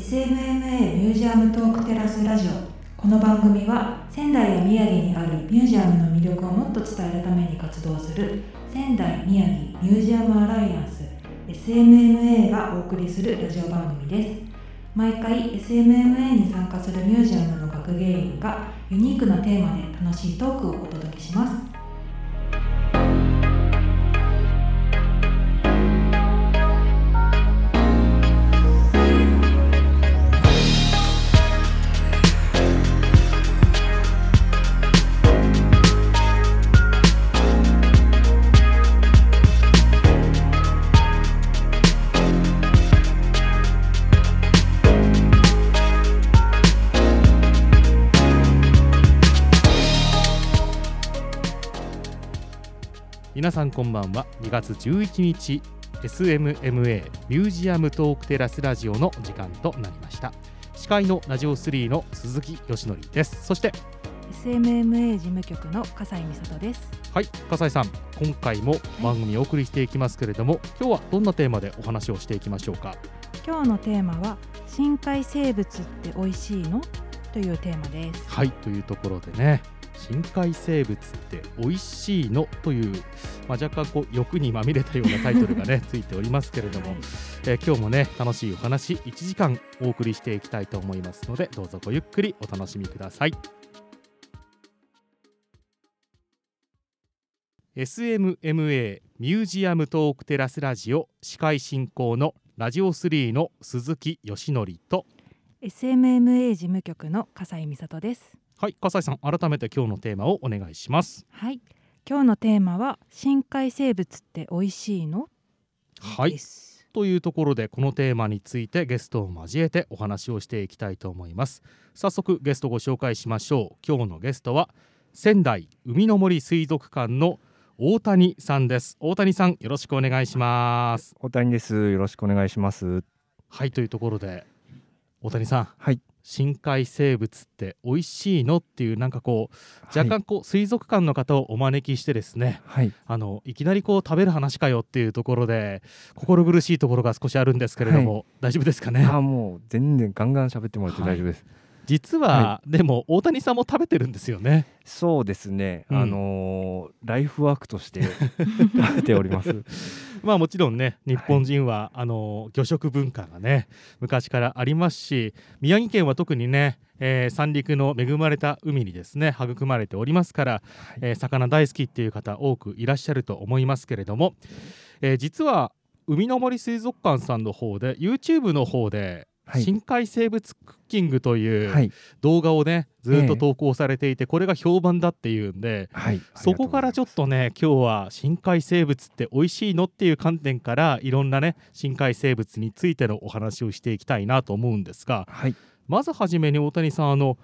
SMMA ミュージアムトークテラスラジオ。この番組は仙台や宮城にあるミュージアムの魅力をもっと伝えるために活動する仙台宮城ミュージアムアライアンス SMMA がお送りするラジオ番組です。毎回 SMMA に参加するミュージアムの学芸員がユニークなテーマで楽しいトークをお届けします。皆さんこんばんは。2月11日 SMMA ミュージアムトークテラスラジオの時間となりました。司会のラジオ3の鈴木よしのりです。そして SMMA 事務局の笠井美里です。はい笠井さん今回も番組をお送りしていきますけれども今日はどんなテーマでお話をしていきましょうか？今日のテーマは深海生物って美味しいの？というテーマです。はいというところでね深海生物って美味しいの？という、まあ、若干こう欲にまみれたようなタイトルがね ついておりますけれども、はい。えー今日もね楽しいお話1時間お送りしていきたいと思いますのでどうぞごゆっくりお楽しみください。SMMA ミュージアムトークテラスラジオ司会進行のラジオ3の鈴木よしのりと SMMA 事務局の笠井美里ですはい笠井さん改めて今日のテーマをお願いします。はい。今日のテーマは深海生物って美味しいの？はい。です。というところでこのテーマについてゲストを交えてお話をしていきたいと思います。早速ゲストご紹介しましょう。今日のゲストは仙台海の森水族館の大谷さんです。大谷さんよろしくお願いします。大谷です。よろしくお願いします。はいというところで大谷さん。はい。深海生物って美味しいの？っていうなんかこう若干こう水族館の方をお招きしてですねはい。あのいきなりこう食べる話かよっていうところで心苦しいところが少しあるんですけれども、大丈夫ですかね？あ、もう全然ガンガン喋ってもらって大丈夫です。実は、はでも大谷さんも食べてるんですよね。そうですね。うん。あのーライフワークとして 食べております。まあもちろんね日本人は、あの魚食文化がね昔からありますし宮城県は特にね、えー三陸の恵まれた海にですね育まれておりますから、えー魚大好きっていう方多くいらっしゃると思いますけれども、えー実は海の森水族館さんの方で YouTube の方で、はい深海生物クッキングという、はい。動画をねずっとええ投稿されていて、これが評判だっていうんではい。そこからちょっとね今日は深海生物って美味しいのっていう観点からいろんなね深海生物についてのお話をしていきたいなと思うんですがはい。まずはじめに大谷さんあの、はい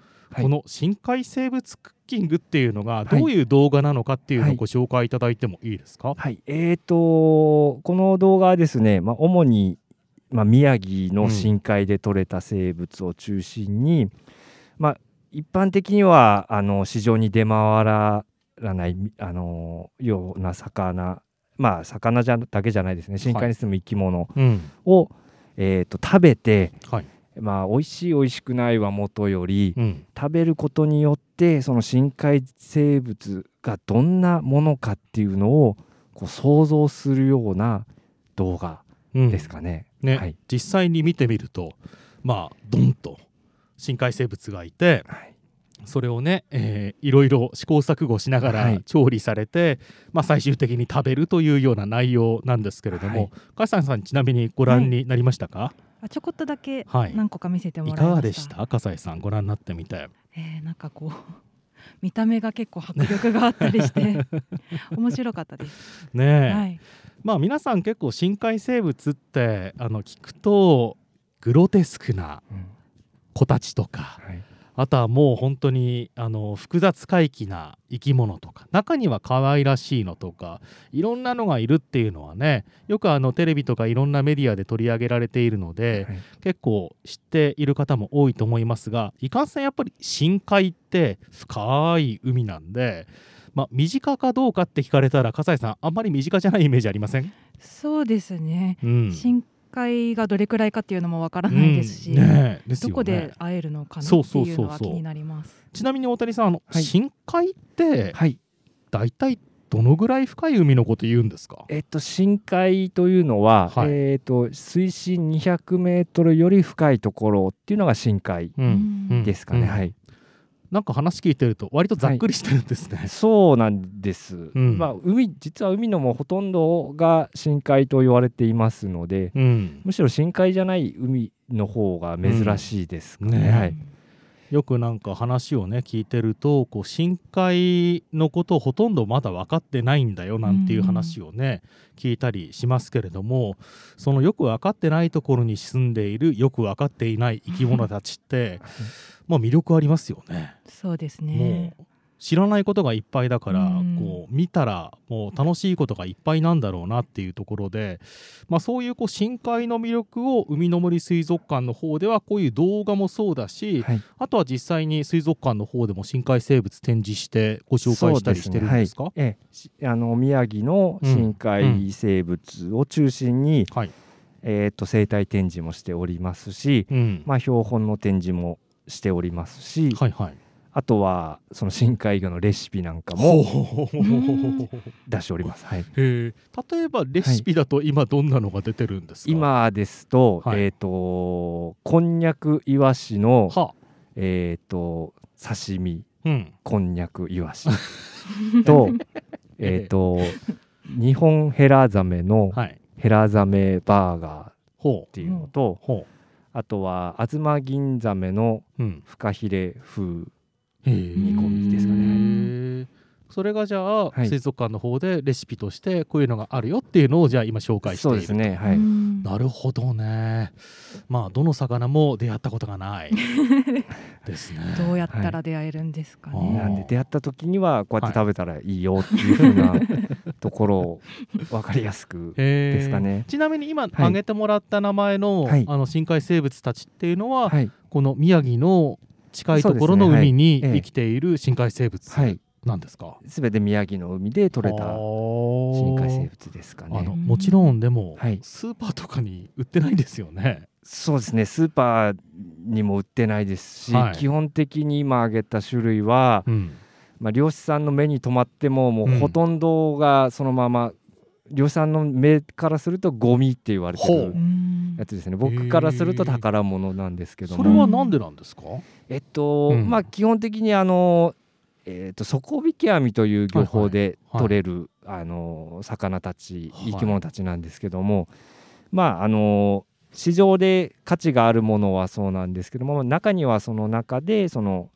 この深海生物クッキングっていうのがはいどういう動画なのかっていうのをはいご紹介いただいてもいいですか、はい。えーとこの動画はですね、まあ主にまあ宮城の深海で採れた生物を中心に、まあ一般的にはあの市場に出回らないあのような魚、まあ魚じゃだけじゃないですね。深海に住む生き物うん。を、えー、と食べて、はい。まあ、美味しい美味しくないはもとよりうん。食べることによってその深海生物がどんなものかっていうのをこう想像するような動画うん。ですかね。ね。はい。実際に見てみるとまあドンと深海生物がいてはい。それをね、えーいろいろ試行錯誤しながらはい。調理されて、まあ、最終的に食べるというような内容なんですけれども、はい。加さんさんちなみにご覧になりましたか、あちょこっとだけはい。何個か見せてもい、らいました。かがでした？笠井さんご覧になってみて。えー、なんかこう見た目が結構迫力があったりして 面白かったです。ねえ、はい。まあ皆さん結構深海生物ってあの聞くとグロテスクなうん子たちとかはいあとはもう本当にあの複雑怪奇な生き物とか中には可愛らしいのとかいろんなのがいるっていうのはねよくあのテレビとかいろんなメディアで取り上げられているので、はい結構知っている方も多いと思いますがいかんせんやっぱり深海って深い海なんで、まあ、身近かどうかって聞かれたら笠井さんあんまり身近じゃないイメージありません、そうですね。うん。深海がどれくらいかっていうのもわからないですし、うん。ねえですよね。どこで会えるのかなそうっていうのは気になります。ちなみに大谷さんあの、はい。深海ってはい。大体どのぐらい深い海のこと言うんですか？えっと、深海というのは、はい。えっと水深200メートルより深いところっていうのが深海うん。うん。ですかね、うん。はいなんか話聞いてると割とざっくりしてるんですね、そうなんです、ん。まあ海実は海のもうほとんどが深海と言われていますのでうん。むしろ深海じゃない海の方が珍しいですかね,、うんね。はい、よくなんか話をね聞いてるとこう深海のことをほとんどまだ分かってないんだよなんていう話をね、聞いたりしますけれどもそのよく分かってないところに住んでいるよく分かっていない生き物たちってまあ魅力ありますよね。そうですもね。う知らないことがいっぱいだから、うん。こう見たらもう楽しいことがいっぱいなんだろうなっていうところで、まあ、そういうこう深海の魅力を海の森水族館の方ではこういう動画もそうだし、はい。あとは実際に水族館の方でも深海生物展示してご紹介したりしてるんですか？ね。はい。ええ。しあの宮城の深海生物を中心に、はい、えー、と生態展示もしておりますし、うん。まあ、標本の展示もしておりますし、はいはいあとはその深海魚のレシピなんかも出しております。はい、例えばレシピだと今どんなのが出てるんですか、今ですと,、はい。えっ、とこんにゃくイワシのは。えっ、と刺身。うん。こんにゃくイワシ。とえっと日本ヘラザメのはい。ヘラザメバーガーっていうのと、ほあとはアズマギンザメのううん。フカヒレ風へえ煮込みですかね。それがじゃあ、はい。水族館の方でレシピとしてこういうのがあるよっていうのをじゃあ今紹介している。そうですね。はい、うん。なるほどね。まあどの魚も出会ったことがない。ですね。どうやったら出会えるんですかはい。ね。なんで出会った時にはこうやって食べたらいいよっていうふうな ところを分かりやすくですかね。ちなみに今挙げてもらった名前の,、はい。あの深海生物たちっていうのは、はい、この宮城の近いところの海に生きている深海生物はい、なんですか、すべて宮城の海で取れた深海生物物ですかあのね。もちろんでも、はい。スーパーとかに売ってないですよね。そうですね。スーパーにも売ってないですし、はい。基本的に今挙げた種類は、うん。まあ、漁師さんの目に留まってももううん。ほとんどがそのまま、漁師さんの目からするとゴミって言われてるう。んやつですね。僕からすると宝物なんですけどそれもはなんでなんですか、えっと、うん。まあ基本的にあのえっと底引き網という漁法ではい取れる、あの魚たちはい。生き物たちなんですけども、まああの市場で価値があるものはそうなんですけども中にはその中でその、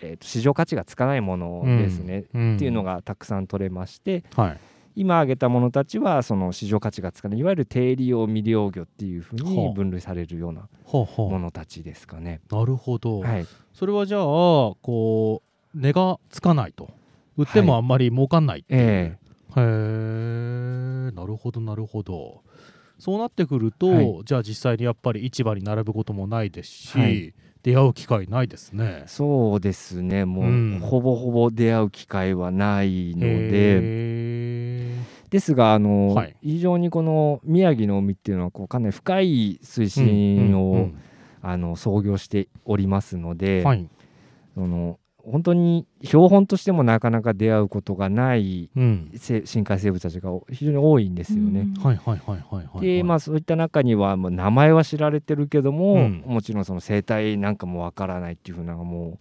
えっと市場価値がつかないものですね、うん。っていうのがたくさん取れましてはい今挙げたものたちはその市場価値がつかないいわゆる低利用未利用魚っていうふうはあに分類されるようなものたちですかね。なるほど、はい、それはじゃあこう値がつかないと。売ってもあんまり儲かんないっていう、ええ。へえ。なるほどなるほど。そうなってくると、はい。じゃあ実際にやっぱり市場に並ぶこともないですし、はい出会う機会ないですね。そうですね。もう、うん。ほぼほぼ出会う機会はないので。へですがあの、はい。非常にこの宮城の海っていうのはこうかなり深い水ー深を、うんうん。あの操業しておりますのうで、んはい。その本当に標本としてもなかなか出会うことがないうん。せ深海生物たちが非常に多いんですよね。でまあそういった中にはもう名前は知られてるけども、うん。もちろんその生態なんかもわからないっていうふうなも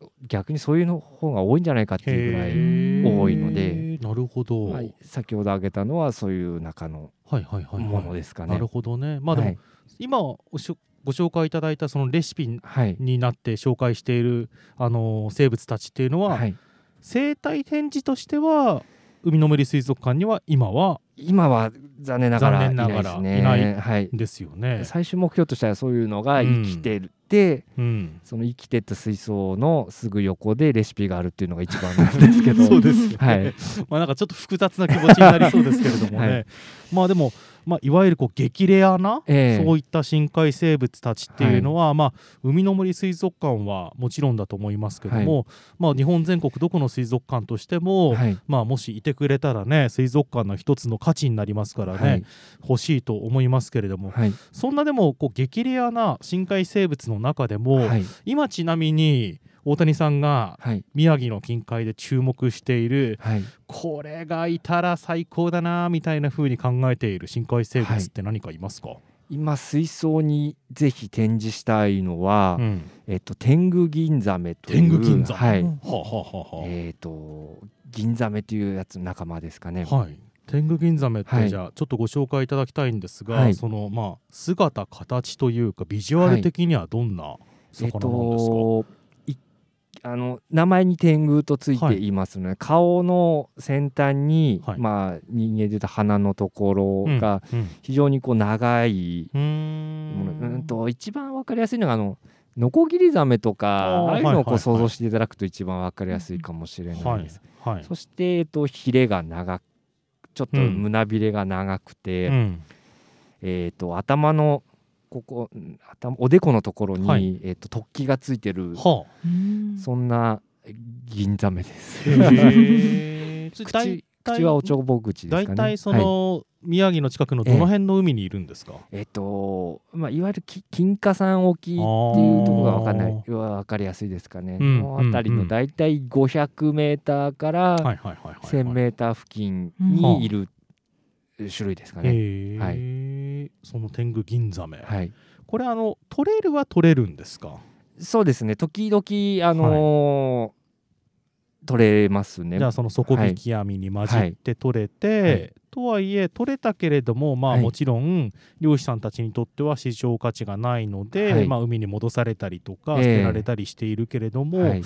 う逆にそういうの方が多いんじゃないかっていうぐらい、多いので。なるほど、まあ先ほど挙げたのはそういう中のはいはいはいはい。ものですかね。なるほどね。まあでも、はい。今おしょご紹介いただいたそのレシピはいになって紹介している、あのー生物たちっていうのは、はい、生態展示としては海の森水族館には今は今は残念ながらいなないですね。いないはい、ですよね。最終目標としてはそういうのが生きてるって、うん、その生きてった水槽のすぐ横でレシピがあるっていうのが一番なんですけど そうですよね。はいまあなんかちょっと複雑な気持ちになりそうですけれどもね。はいまあでもまあ、いわゆるこう激レアな、ええ。そういった深海生物たちっていうのは、まあ、海の森水族館はもちろんだと思いますけども、まあ、日本全国どこの水族館としても、はい。まあ、もしいてくれたらね水族館の一つの価値になりますからね、はい。欲しいと思いますけれども、はい。そんなでもこう激レアな深海生物の中でも、はい。今ちなみに大谷さんがはい。宮城の近海で注目しているはい。これがいたら最高だなみたいな風に考えている深海生物って何かいますか、今水槽にぜひ展示したいのは、うん。えっと天狗銀ザメという天狗銀ザメ？はい、うん。はあ、はあはえっ、と銀ザメというやつの仲間ですかね。はい、天狗銀ザメって、はい。じゃあちょっとご紹介いただきたいんですが、はい。そのまあ姿形というかビジュアル的にはどんなえっ、魚なんですか、といあの名前に天狗とついはいていますので、顔の先端に、はい。まあ人間でいうと鼻のところがうん非常にこう長いうん、うもの、ーん。うんと一番わかりやすいのがあのノコギリザメとかあーああいうのをこはいはいはいう想像していただくと一番わかりやすいかもしれないはいです。はい。そして、えっと、ヒレが長くちょっとうん。胸びれが長くて、うん。えっと頭のここうん頭おでこのところに、はい。えっと突起がついてるはうん。そんな銀ザメです。口口はおちょぼ口ですかね。大体そはい。の、宮城の近くのどの辺の海にいるんですか、えっとまあ、いわゆるき金華山沖っていうところが分かんない分かりやすいですかね。うんのあたりの大体500メーターからはいはいはいはい、1000メーター付近にいる種類ですかね。へえ、その天狗銀ザメ、はい、これあの取れるは取れるんですか？そうですね。時々あのー取れますね。じゃあその底引き網に混じって取れて、はい。とはいえ取れたけれどもまあはい。もちろん漁師さんたちにとっては市場価値がないので、はい。まあ、海に戻されたりとかええ。捨てられたりしているけれども、はい、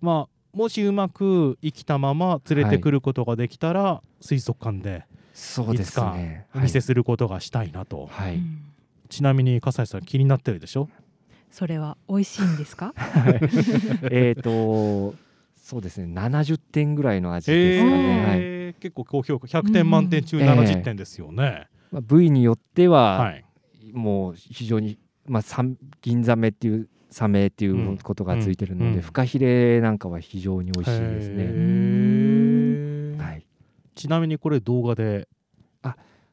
まあもしうまく生きたまま連れてくることができたら、水族館でそうですね。お見せすることがしたいなと、はい、ちなみに笠井さん気になってるでしょ？それは美味しいんですか？えっとそうですね。70点ぐらいの味ですかね。はい。えー結構高評価。100点満点中うん。70点ですよね。まあ、部位によっては、はい、もう非常に、まあ、銀ザメっていうサメっていうことがついてるので、うん。うん。フカヒレなんかは非常に美味しいですね。ちなみにこれ動画で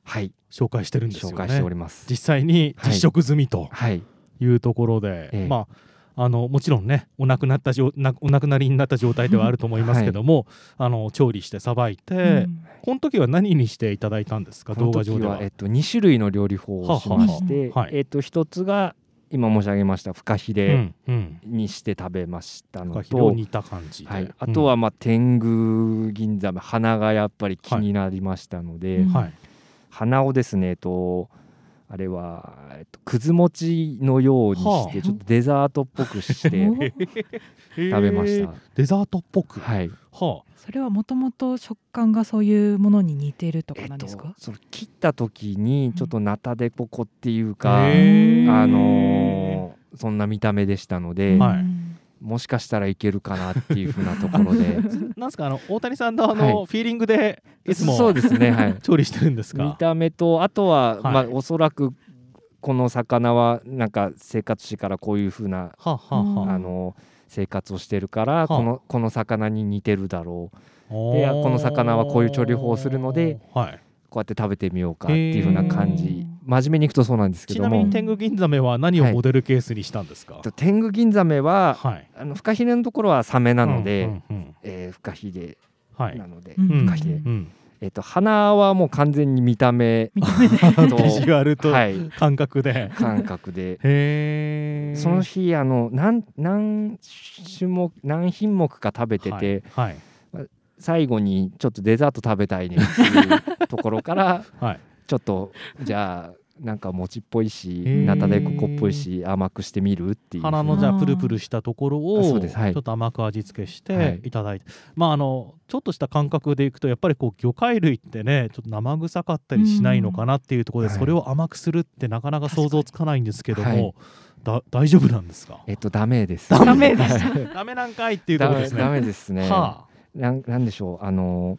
はい、紹介してるんですよね。紹介しております。実際に実食済みとはい、いうところで、ええ。まああのもちろんねお亡くなったじょなお亡くなりになった状態ではあると思いますけども、あの調理してさばいて、うん。この時は何にしていただいたんですか？動画上では。えっと、2種類の料理法をしまして、ははははい。えっと、一つが今申し上げましたフカヒうレんうん、にして食べましたのフカヒレをと、煮た感じで、はい、あとは、まあ、天狗銀ザメ鼻がやっぱり気になりましたので、うん。うんはい、鼻をですね、と、あれは、えっと、くず餅のようにして、はあ。ちょっとデザートっぽくして お食べました。デザートっぽく、はい、はそれはもともと食感がそういうものに似てるとかえっとなんですか、、その切った時にちょっとナタデココっていうあ、か、へー。あのーそんな見た目でしたので、はい。うんもしかしたらいけるかなっていうふうなところで。なんすかあの大谷さんのあの、はい。フィーリングでいつもそうですねはい。調理してるんです見か。た目とあとは、はい。まあおそらくこの魚はなんか生活史からこういうふうな、はあ、はあはあ。あの生活をしてるから、はあ。このこの魚に似てるだろう。でこの魚はこういう調理法をするので、はい、こうやって食べてみようかっていうふうな感じ真面目にいくとそうなんですけどもちなみに天狗銀ザメは何をモデルケースにしたんですか？と天狗銀ザメは、はい。あのフカヒレのところはサメなので、うんうんうんえーフカヒレはい。なので、うんうんフカヒレうん。えっと鼻はもう完全に見た目とビジュアルとはい感覚で。感覚で。その日あの何何種目何品目か食べてて、はい。最後にちょっとデザート食べたいねっていうところから はい。ちょっとじゃあなんか餅っぽいしナタデココっぽいし甘くしてみるっていう。鼻のじゃあプルプルしたところをあちょっと甘く味付けしはい。ていただいて、まああのちょっとした感覚でいくとやっぱりこう魚介類ってねちょっと生臭かったりしないのかなっていうところでうんそれを甘くするってなかなか想像つかないんですけどはい。も、だ大丈夫なんですか？えっとダメです。ダメでした ダメなんかいっていうころですね。メですね、はなんなんでしょうあの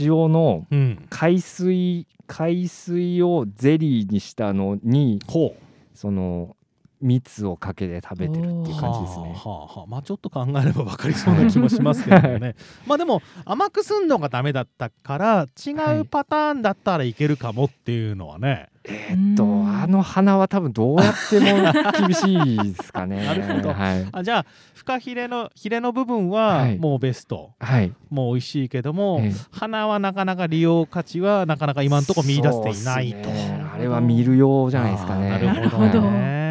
塩のうん。海水海水をゼリーにしたのにその蜜をかけて食べてるっていう感じですね。はあはあはあ。まあちょっと考えれば分かりそうな気もしますけどね。まあでも甘くすんのがダメだったから違うパターンだったらいけるかもっていうのはね、えーっとうん。あの花は多分どうやっても厳しいですかね。なるほど。はい、あじゃあフカヒレのヒレの部分ははい。もうベスト、はい。もう美味しいけども、ええ。花はなかなか利用価値はなかなか今のところ見出せていないと。あれは見るようじゃないですかね。あーなるほどなるほどね。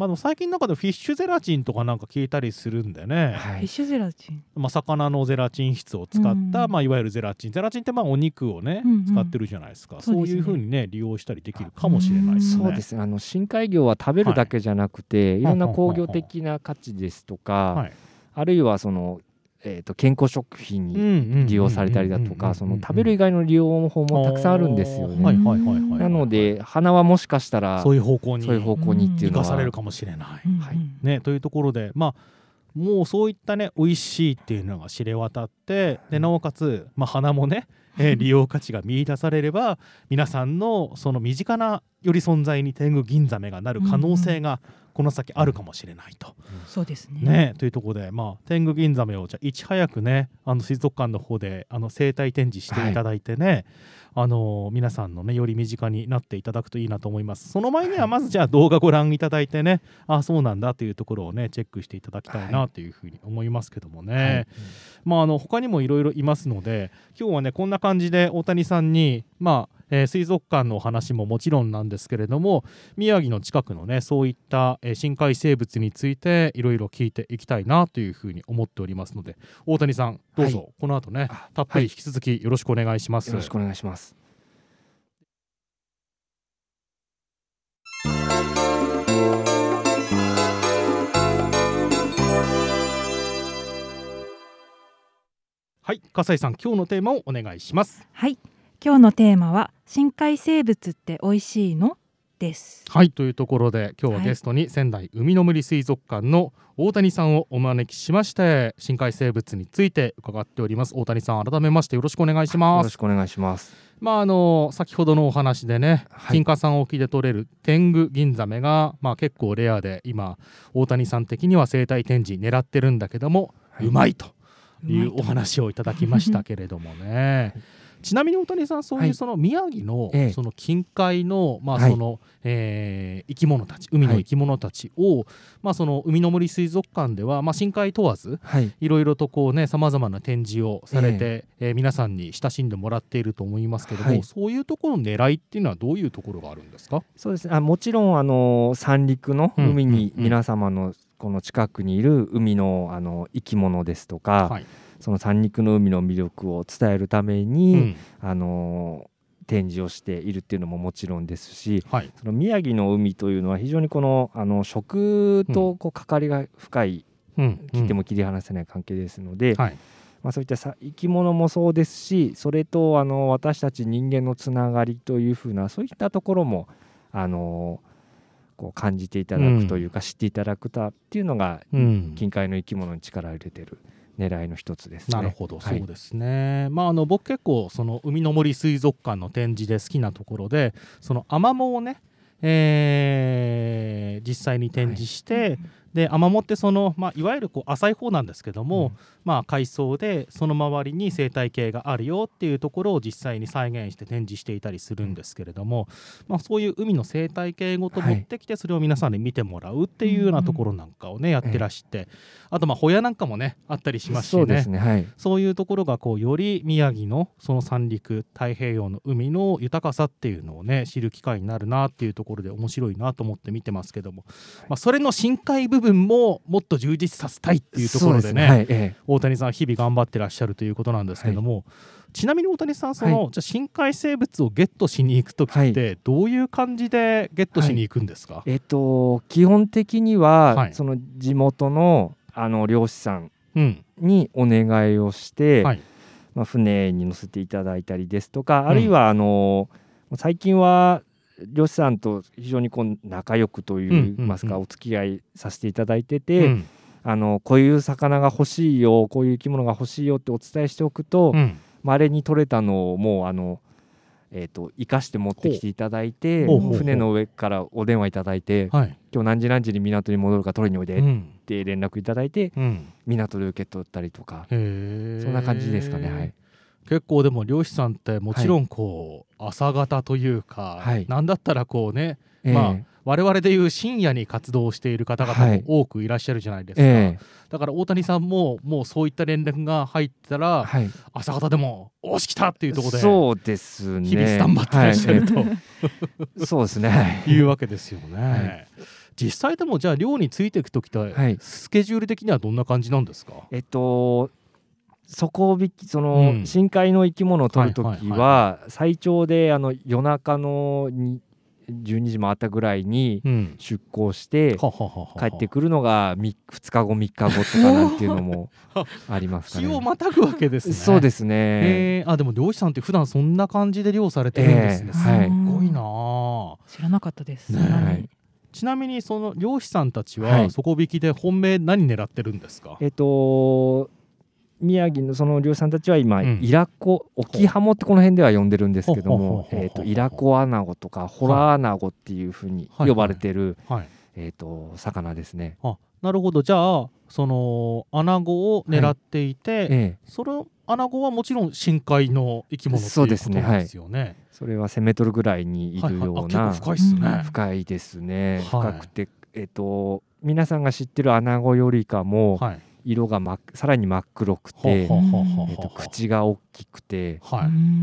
まあでも最近の中でフィッシュゼラチンとかなんか聞いたりするんでね、はい。フィッシュゼラチン。まあ、魚のゼラチン質を使った、うんまあ、いわゆるゼラチン。ゼラチンってまあお肉をね、うんうん。使ってるじゃないですか。そですね。そうういうふうにね利用したりできるかもしれないですね。そうですね。あの深海魚は食べるだけじゃなくて、い、ろんな工業的な価値ですとか、はい。あるいはその、えー、と健康食品に利用されたりだとかその食べる以外の利用法もたくさんあるんですよね。はいはいはいはいなので花はもしかしたらそういう方向にそういう方向にっていうのは生かされるかもしれない。うんうんはい。ね、というところでまあもうそういったね美味しいっていうのが知れ渡ってでなおかつ、まあ、花もね、えー利用価値が見出されれば皆さんのその身近なより存在に天狗銀ザメがなる可能性がこの先あるかもしれないと。そうですねね、というところで、まあ、天狗銀ザメをじゃあいち早くねあの水族館の方であの生態展示していただいてね、あの皆さんのねより身近になっていただくといいなと思います。その前にはまずじゃあ動画ご覧いただいてねあそうなんだというところをねチェックしていただきたいなというふうに思いますけどもね、はい。まああの他にもいろいろいますので今日はねこんな感じで大谷さんにまあえー水族館のお話ももちろんなんですけれども宮城の近くのねそういった、えー深海生物についていろいろ聞いていきたいなというふうに思っておりますので大谷さんどうぞ、はいこの後ねあたっぷり引き続きよろしくお願いします。よろしくお願いします。はい笠井さん今日のテーマをお願いします。はい今日のテーマは深海生物って美味しいの？です。はいというところで今日ははい。ゲストに仙台海の森水族館の大谷さんをお招きしまして深海生物について伺っております。大谷さん改めましてよろしくお願いしよます。ろしくお願いします。まああの先ほどのお話でね、はい。金華山沖で取れる天狗銀ザメがまあ結構レアで今大谷さん的には生態展示狙ってるんだけども、はい。うまいというお話をいただきましたけれどもね。ちなみに大谷さんそういうはい。その宮城のええ。その近海のまあはい。そのえー生き物たち海の生き物たちをまあその海の森水族館ではまあ深海問わずはい。いろいろとこうねさまざまな展示をされて、えー皆さんに親しんでもらっていると思いますけども、はい。そういうところの狙いっていうのはどういうところがあるんですか？そうですね。あもちろんあの三陸の海に皆様のこの近くにいる海のあの生き物ですとか、はい、その三陸の海の魅力を伝えるために、うん。あの展示をしているっていうのももちろんですし、はい。その宮城の海というのは非常にこのあの食とこう関わりが深い、うん。切っても切り離せない関係ですので、はい。まあ、そういったさ生き物もそうですしそれとあの私たち人間のつながりというふうなそういったところもあのこう感じていただくというか、知っていただくたっていうのがうん。近海の生き物に力を入れてる狙いの一つですね。なるほど、はい。そうですね。まああの僕結構その海の森水族館の展示で好きなところで、そのアマモをね、えー実際に展示して、でアマモってそのまあいわゆるこう浅い方なんですけども、うん。まあ海藻でその周りに生態系があるよっていうところを実際に再現して展示していたりするんですけれども、まあそういう海の生態系ごと持ってきてそれを皆さんに見てもらうっていうようなところなんかをねやってらして、あとまあホヤなんかもねあったりしますしね。そうですねはい。そういうところがこうより宮城のその三陸太平洋の海の豊かさっていうのをね知る機会になるなっていうところで面白いなと思って見てますけども、まあ、それの深海部分ももっと充実させたいっていうところでねそうすはい。え大谷さん日々頑張ってらっしゃるということなんですけども、ちなみに大谷さんその、はじゃあ深海生物をゲットしに行く時ってどういう感じでゲットしに行くんですか、ええっと基本的には、はい。その地元のあの漁師さんうんにお願いをして、はい。まあ、船に乗せていただいたりですとか、あるいはあの最近は漁師さんと非常にこう仲良くというんうんうん。いますか、お付き合いさせていただいてうて、ん。あのこういう魚が欲しいよこういう生き物が欲しいよってお伝えしておくと、うん。まれに取れたのをもうあのえー、と生かして持ってきていただいて船の上からお電話いただいてはい。今日何時何時に港に戻るから取りにおいでっうん。て連絡いただいてうん。港で受け取ったりとか。そんな感じですかねはい。結構でも漁師さんってもちろんこう、朝方というか、はい。なんだったらこうねええ。まあ我々でいう深夜に活動している方々はい。も多くいらっしゃるじゃないですか、えだから大谷さんももうそういった連絡が入ったえらはい。朝方でも「おし来た!」っていうところでそうですね。日々スタンバってらっしゃると、はい。そうですね。はい。いうわけですよね。はい。実際でもじゃあ漁についていく時って、はい。スケジュール的にはどんな感じなんですか？えっと底引きその、うん。深海の生き物を取るときはいはいは最長であの夜中のに12時回ったぐらいにうん出港してはははは帰ってくるのが2日後3日後とかなんていうのも ありますかね。日をまたぐわけですね。そうですね。えー、あでも漁師さんって普段そんな感じで漁されてるんですね。えーはいすごいなあ。知らなかったです。ねはいちなみにその漁師さんたちははい底引きで本命何狙ってるんですか？えっと宮城のその漁師さんたちは今、うん。イラコ沖ハモってこの辺では呼んでるんですけどもえっとイラコアナゴとかホラアナゴっていうふうに呼ばれてる、はい。えっと魚ですね。あなるほど。じゃあそのアナゴを狙っていて、ええ、そのアナゴはもちろん深海の生き物っていうですね。なんですよね。それは1000メートルぐらいにいるようはい。はい、深いっすね。うん。深いですね、はい。深くてえっと皆さんが知ってるアナゴよりかもはい。色が真っさらに真っ黒くて、えっと、口が大きくて、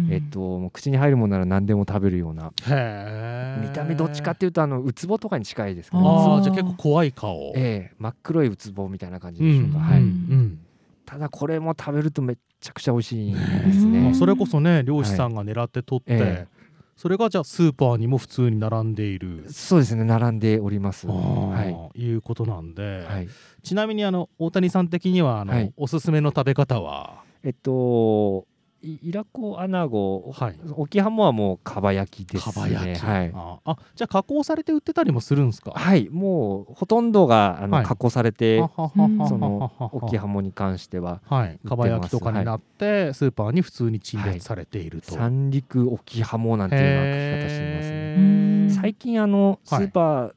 えっと、もう口に入るものなら何でも食べるような。へえ。見た目どっちかっていうとあのウツボとかに近いですかね。あーああじゃあ結構怖い顔。ええ真っ黒いウツボみたいな感じうんでしょうか、はい、うん。ただこれも食べるとめっちゃくちゃ美味しいんですうん。ねまあ、それこそね漁師さんが狙って取って、ええそれがじゃあスーパーにも普通に並んでいる。そうですね並んでおります。あはい、ーいうことなんで、はい、ちなみにあの大谷さん的にはあの、はい。おすすめの食べ方は、えっといイラコアナゴ、はい。沖ハモはもうかば焼きですね。はい。ああじゃあ加工されて売ってたりもするんですか、はい、もうほとんどがあの、はい。加工されてはははははそのは沖ハモに関してははい、かば焼きとかになって、スーパーに普通に陳列されていると。三陸沖ハモなんていうような書き方してますね。最近あのスはい。ーパー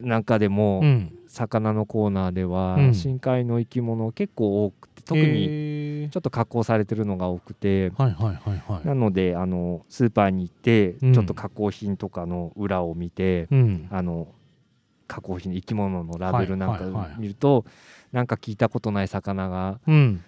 なんかでも、魚のコーナーでは、うん。深海の生き物結構多くて特にへちょっと加工されてるのが多くて、ーはいはいはいはい。なのであのスーパーに行って、うん。ちょっと加工品とかの裏を見て、うん、あの加工品の生き物のラベルなんかはいはいはい。見ると、なんか聞いたことない魚がうん、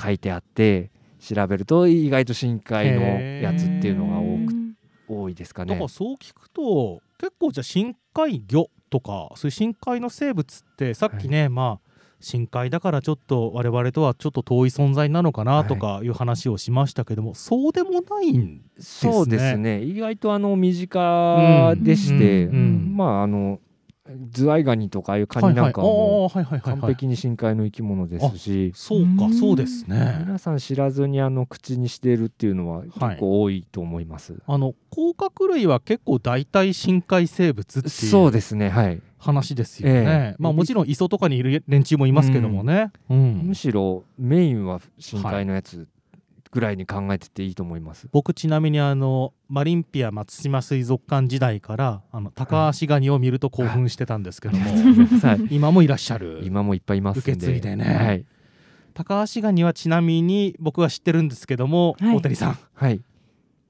書いてあって調べると意外と深海のやつっていうのが多くうん多いですかね。だから。そう聞くと結構じゃあ深海魚とかそういう深海の生物ってさっきね、まあ深海だからちょっと我々とはちょっと遠い存在なのかなとかいう話をしましたけども、そうでもないんそうですね。意外とあの身近でして、うんうんうん。まああのズワイガニとかああいうカニなんかも完璧に深海の生き物ですし、そうかうんそうですね。皆さん知らずにあの口にしているっていうのは結構多いと思います。あの甲殻類は結構大体深海生物っていうそうですねはい、話ですよね、ええ。まあもちろん磯とかにいる連中もいますけどもね、うん。むしろメインは深海のやつぐらいに考えてていいと思います。僕ちなみにあのマリンピア松島水族館時代からあの高橋ガニを見ると興奮してたんですけども、はい。今もいらっしゃる。今もいっぱいいますんで。受け継いでね。はい、高橋ガニはちなみに僕は知ってるんですけども、はい。大谷さん。はい、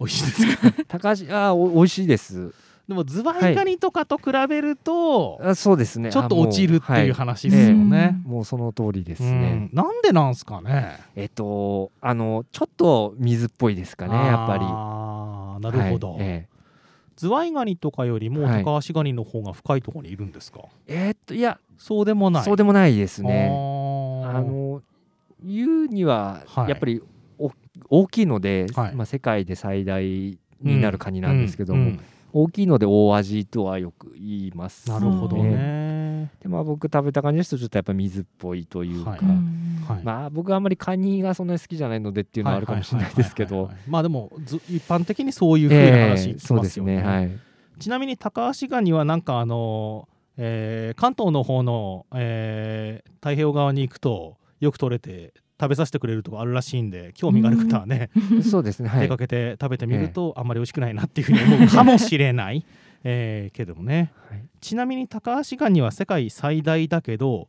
美味しいですか？高橋あお美味しいです。でもズワイガニとかと比べると、あそうですね。ちょっと落ちるっていうあ話ですよね。もう,、もうその通りですうね。ん。なんでなんすかね？えっとあのちょっと水っぽいですかねやっぱり。あーなるほど、はい。えズワイガニとかよりもはい。高橋ガニの方が深いところにいるんですか、ええっといやそうでもない。そうでもないですね。あー。あの言うにははい。やっぱりお大きいので、はい。まあ、世界で最大になるカニなんですけども、うんうん大きいので大味とはよく言います。なるほどね。でまあ僕食べた感じですとちょっとやっぱ水っぽいというか、はい。まあ僕はあんまりカニがそんなに好きじゃないのでっていうのはあるかもしれないですけど。まあでもず一般的にそういうふうなえ話聞きえそうですねはい。ちなみに高橋ガニはなんかあの、えー関東の方の、えー太平洋側に行くとよく取れて食べさせてくれるとこあるらしいんで興味がある方はね、そうですね。はい。出か。けて食べてみると、あんまり美味しくないなっていうふうに思うかも しれない、えーけどもね。はい。ちなみにタカアシガニは世界最大だけど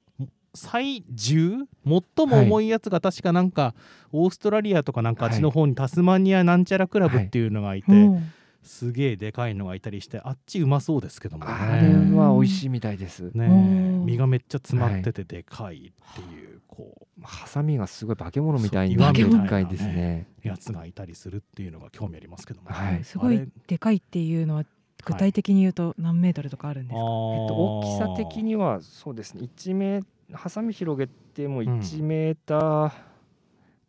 最重最も重いやつが確かなんか、オーストラリアとかなんかあっちの方にタスマニアなんちゃらクラブっていうのがいて、うんすげえでかいのがいたりしてあっちうまそうですけども。あれねは美味しいみたいです。ねうん。身がめっちゃ詰まっててでかいっていう、こハサミがすごい化け物みたいにそうで岩みたいなっかいですね。うやつがいたりするっていうのが興味ありますけども、はい。すごいでかいっていうのは具体的に言うと何メートルとかあるんですか、えっと大きさ的にはそうですね。1メハサミ広げても1メーター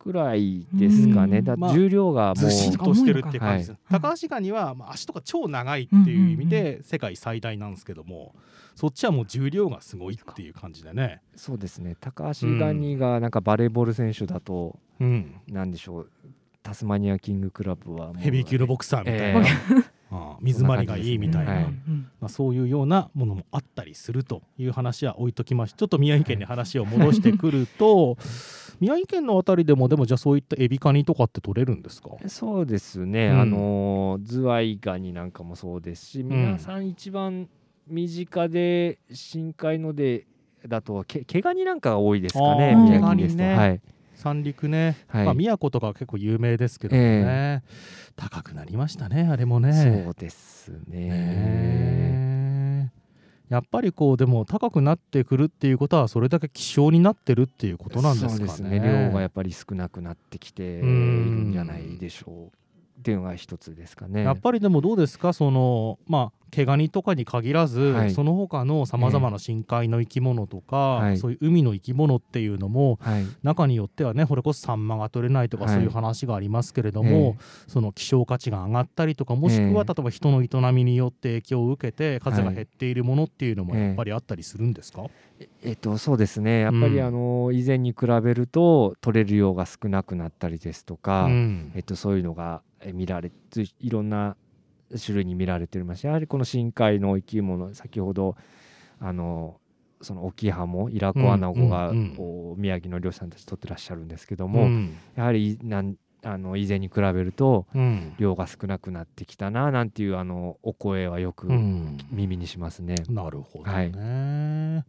くらいですかね。うん。だまあ重量がもずしっうとしてるって感じです、はい。高橋ガニは、まあ、足とか超長いっていう意味で世界最大なんですけども、そっちはもう重量がすごいっていう感じでね、そうですね。高橋ガニがなんかバレーボール選手だとうん、なんでしょう。タスマニアキングクラブはヘビー級のボクサーみたいな、えああ水回りがいいみたいな、まあ、そういうようなものもあったりするという話は置いときましてちょっと宮城県に話を戻してくると 宮城県のあたりでもでもじゃあそういったエビカニとかって取れるんですか？そうですね、うん。あのズワイガニなんかもそうですし、皆さん一番身近で深海のでだとけ毛ガニなんかが多いですかね。宮城ですね。はい、三陸ね、はい。まあ、宮古とかは結構有名ですけどもね、高くなりましたねあれもね。そうですね。ね。やっぱりこうでも高くなってくるっていうことはそれだけ希少になってるっていうことなんですかね。そうですね。量がやっぱり少なくなってきているんじゃないでしょう。っていうのが一つですかね。やっぱりでもどうですか？そのまあ毛ガニとかに限らず、はい。その他のさまざまな深海の生き物とか、はい。そういう海の生き物っていうのもはい。中によってはねこれこそサンマが取れないとかはい。そういう話がありますけれども、その希少価値が上がったりとかもしくはええ例えば人の営みによって影響を受けて数が減っているものっていうのもはいやっぱりあったりするんですか、えっとそうですね。やっぱりうん。あの以前に比べると取れる量が少なくなったりですとか、うん。えっと、そういうのがえ見られついろんな種類に見られております。しやはりこの深海の生き物先ほどあのそのオキハモイラコアナゴが、宮城の漁師さんたち取ってらっしゃるんですけどうも、ん。やはりなんあの以前に比べるとうん。量が少なくなってきたななんていうあのお声はよくうん。耳にしますね。なるほどはい。ね。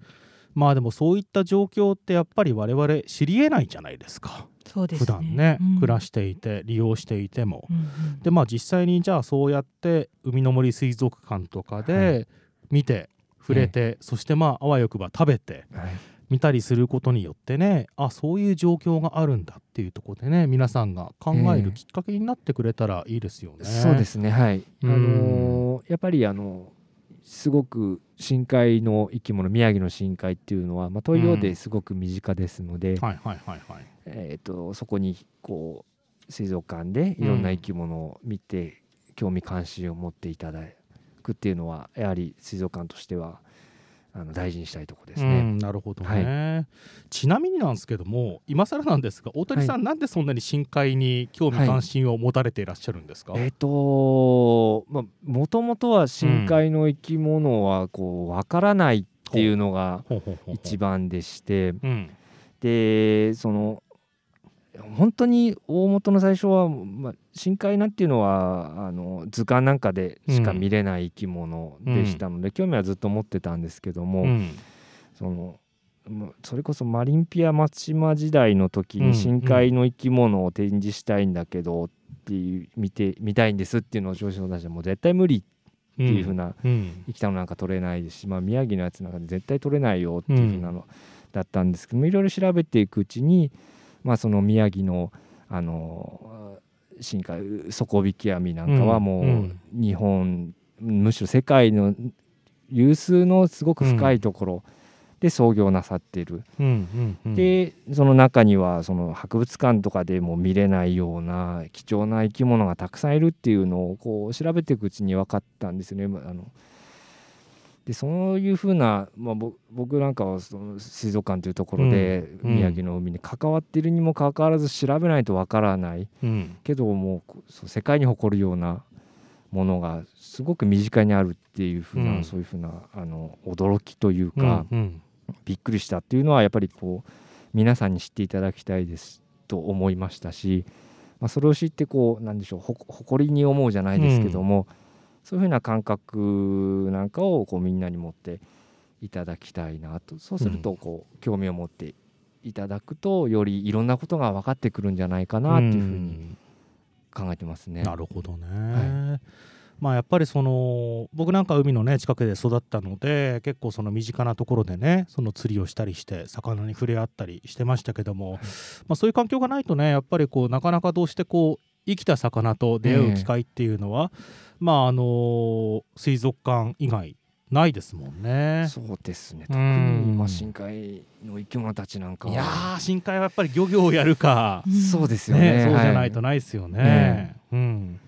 まあでもそういった状況ってやっぱり我々知りえないじゃないですか。そうですね。普段ね、うん。暮らしていて利用していても。うんうん。でまあ実際にじゃあそうやって海の森水族館とかはで見て、触れて、そしてまああわよくば食べてはい。見たりすることによってねあそういう状況があるんだっていうところでね皆さんが考えるきっかけになってくれたらいいですよね。そうですねはい、うんあのーやっぱりあのすごく深海の生き物宮城の深海っていうのは、まあ、東洋ですごく身近ですので、そこにこう水族館でいろんな生き物を見て、興味関心を持っていただくっていうのはやはり水族館としてはあの大事にしたいところですうね。ん、なるほどね、ちなみになんですけども今更なんですが大谷さん、なんでそんなに深海に興味はい。関心を持たれていらっしゃるんですか、えっ、とまあもともとは深海の生き物はこうわからないっていうのが一番でして。うん。でその本当に大元の最初は、まあ、深海なんていうのはあの図鑑なんかでしか見れない生き物でしたので、興味はずっと持ってたんですけども、うん。そのそれこそマリンピア松島時代の時うんに深海の生き物を展示したいんだけどっていう見て見たいんですっていうのを上司のたちはもう絶対無理っていうふうなうん。生きたのなんか取れないですし、まあ、宮城のやつなんか絶対取れないよっていうふうなのだったんですけども、いろいろ調べていくうちに、まあ、その宮城のあの深海底引き網なんかはもうんううん日本、むしろ世界の有数のすごく深いところで操業なさっている。うんうんうんでその中にはその博物館とかでも見れないような貴重な生き物がたくさんいるっていうのをこう調べていくうちに分かったんですよね。まあのでそういうふうな、まあ、ぼ僕なんかはその水族館というところでうん。宮城の海に関わっているにもかかわらず調べないと分からない。うん。けどもう世界に誇るようなものがすごく身近にあるっていうふうな、うん。そういうふうなあの驚きといううん。か、うん。びっくりしたっていうのはやっぱりこう皆さんに知っていただきたいですと思いましたし、まあ、それを知ってこうなんでしょうほ誇りに思うじゃないですけども、そういうふうな感覚なんかをこうみんなに持っていただきたいなと。そうするとこう、興味を持っていただくとよりいろんなことが分かってくるんじゃないかなっていうふうに考えてますね。なるほどね、はい。まあ、やっぱりその僕なんか海のね近くで育ったので結構その身近なところでねその釣りをしたりして魚に触れ合ったりしてましたけども、はい、まあ、そういう環境がないとねやっぱりこうなかなかどうしてこう生きた魚と出会う機会っていうのは、えー、まああの水族館以外ないですもんね。そうですね。特にまあ深海の生き物たちなんかいや深海はやっぱり漁業をやるか、そうですよね、ね、そうじゃないとないですよね。はい、うん。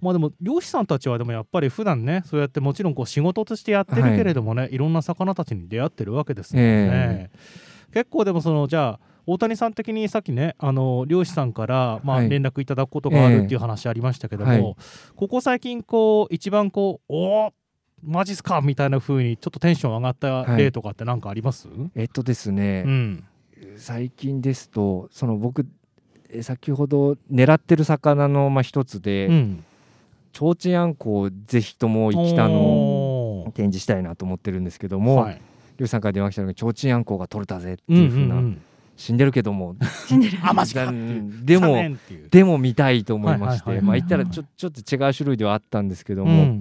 まあでも漁師さんたちはでもやっぱり普段ねそうやってもちろんこう仕事としてやってるけれどもね、はい、いろんな魚たちに出会ってるわけですもんね。えー、結構でもそのじゃあ大谷さん的にさっきねあの漁師さんからまあ連絡いただくことがあるっていう話ありましたけども、はい。えー、ここ最近こう一番こうおおマジっすかみたいな風にちょっとテンション上がった例とかって何かあります、はい、えっとですね、うん、最近ですとその僕先ほど狙ってる魚のまあ一つで、うん、ちょうちんあんこをぜひとも生きたのを展示したいなと思ってるんですけども、はい、漁師さんから電話来たのがちょうちんあんこが取れたぜっていうふうな、うんうんうん死んでるけども。死んでる。あマジか。でもでも見たいと思いまして。まあ言ったらちょちょっと違う種類ではあったんですけども。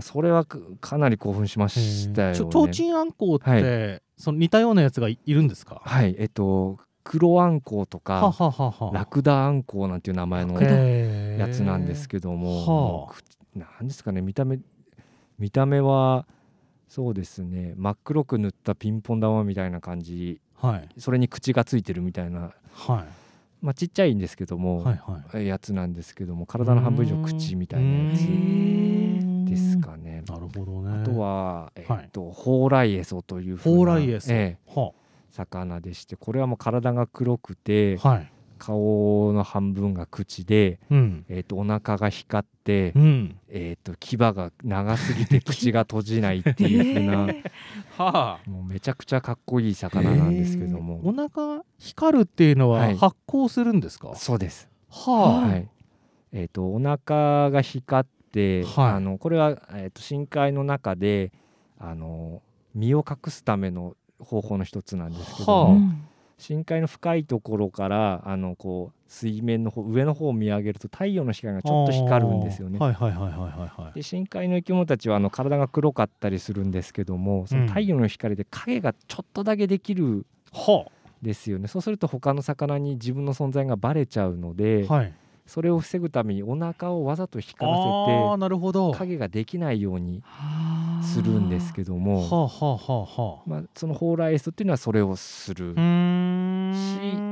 それはかなり興奮しましたよね。ちょうちんあんこって、はい、その似たようなやつがいるんですか？はい。えっと黒あんこうとかラクダあんこうなんていう名前のやつなんですけども。何ですかね見た目見た目はそうですね。真っ黒く塗ったピンポン玉みたいな感じはい、それに口がついてるみたいな、はい。まあ、ちっちゃいんですけども、はいはい、やつなんですけども体の半分以上口みたいなやつですかね。なるほどね。あとは、えーと蓬莱エソというふうな、えー、魚でしてこれはもう体が黒くて、はい、顔の半分が口で、うん、えーと、お腹が光って、うん、えーと、牙が長すぎて 口が閉じないっていうふうな、はあ、もうめちゃくちゃかっこいい魚なんですけども。お腹光るっていうのは発光するんですか、はい、そうです。はあ、はい、えーと、お腹が光って、はい、あのこれは、えー、と深海の中であの身を隠すための方法の一つなんですけども、はあ深海の深いところからあのこう水面の方上の方を見上げると太陽の光がちょっと光るんですよね。で深海の生き物たちはあの体が黒かったりするんですけどもその太陽の光で影がちょっとだけできるですよね。そうすると他の魚に自分の存在がバレちゃうので、はい、それを防ぐためにお腹をわざと光らせて影ができないようにするんですけども、まあ、その蓬莱エストっていうのはそれをするし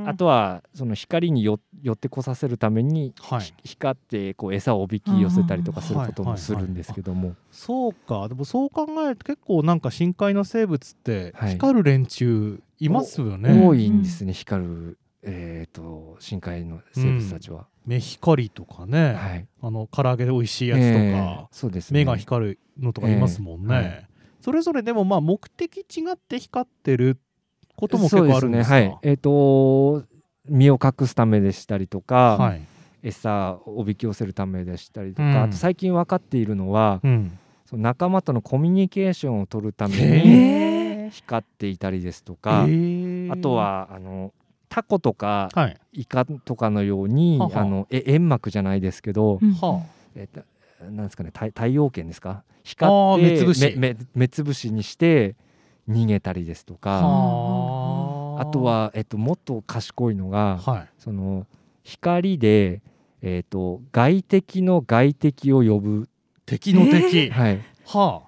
あとはその光によ寄ってこさせるために、はい、光ってこう餌をおびき寄せたりとかすることもするんですけども、そうか。でもそう考えると結構なんか深海の生物って光る連中いますよね、多いんですね光るえーと、深海の生物たちは。うん、目光とかね、はい、あの唐揚げで美味しいやつとか、えー、そうです、ね、目が光るのとかいますもんね、えーはい、それぞれでもまあ目的違って光ってることも結構あるんですか、ね、はい、えーと、身を隠すためでしたりとか、はい、餌をおびき寄せるためでしたりとか、うん、あと最近分かっているのは、うん、その仲間とのコミュニケーションを取るために光っていたりですとか、あとはあのタコとか、はい、イカとかのようにははあ。のえ煙幕じゃないですけど、うん、えなんですかね太陽圏ですか？光って目つぶし。目つぶしにして逃げたりですとか。あとは、えっと、もっと賢いのが、はい、その光で、えっと、外敵の外敵を呼ぶ。敵の敵、はい、はあ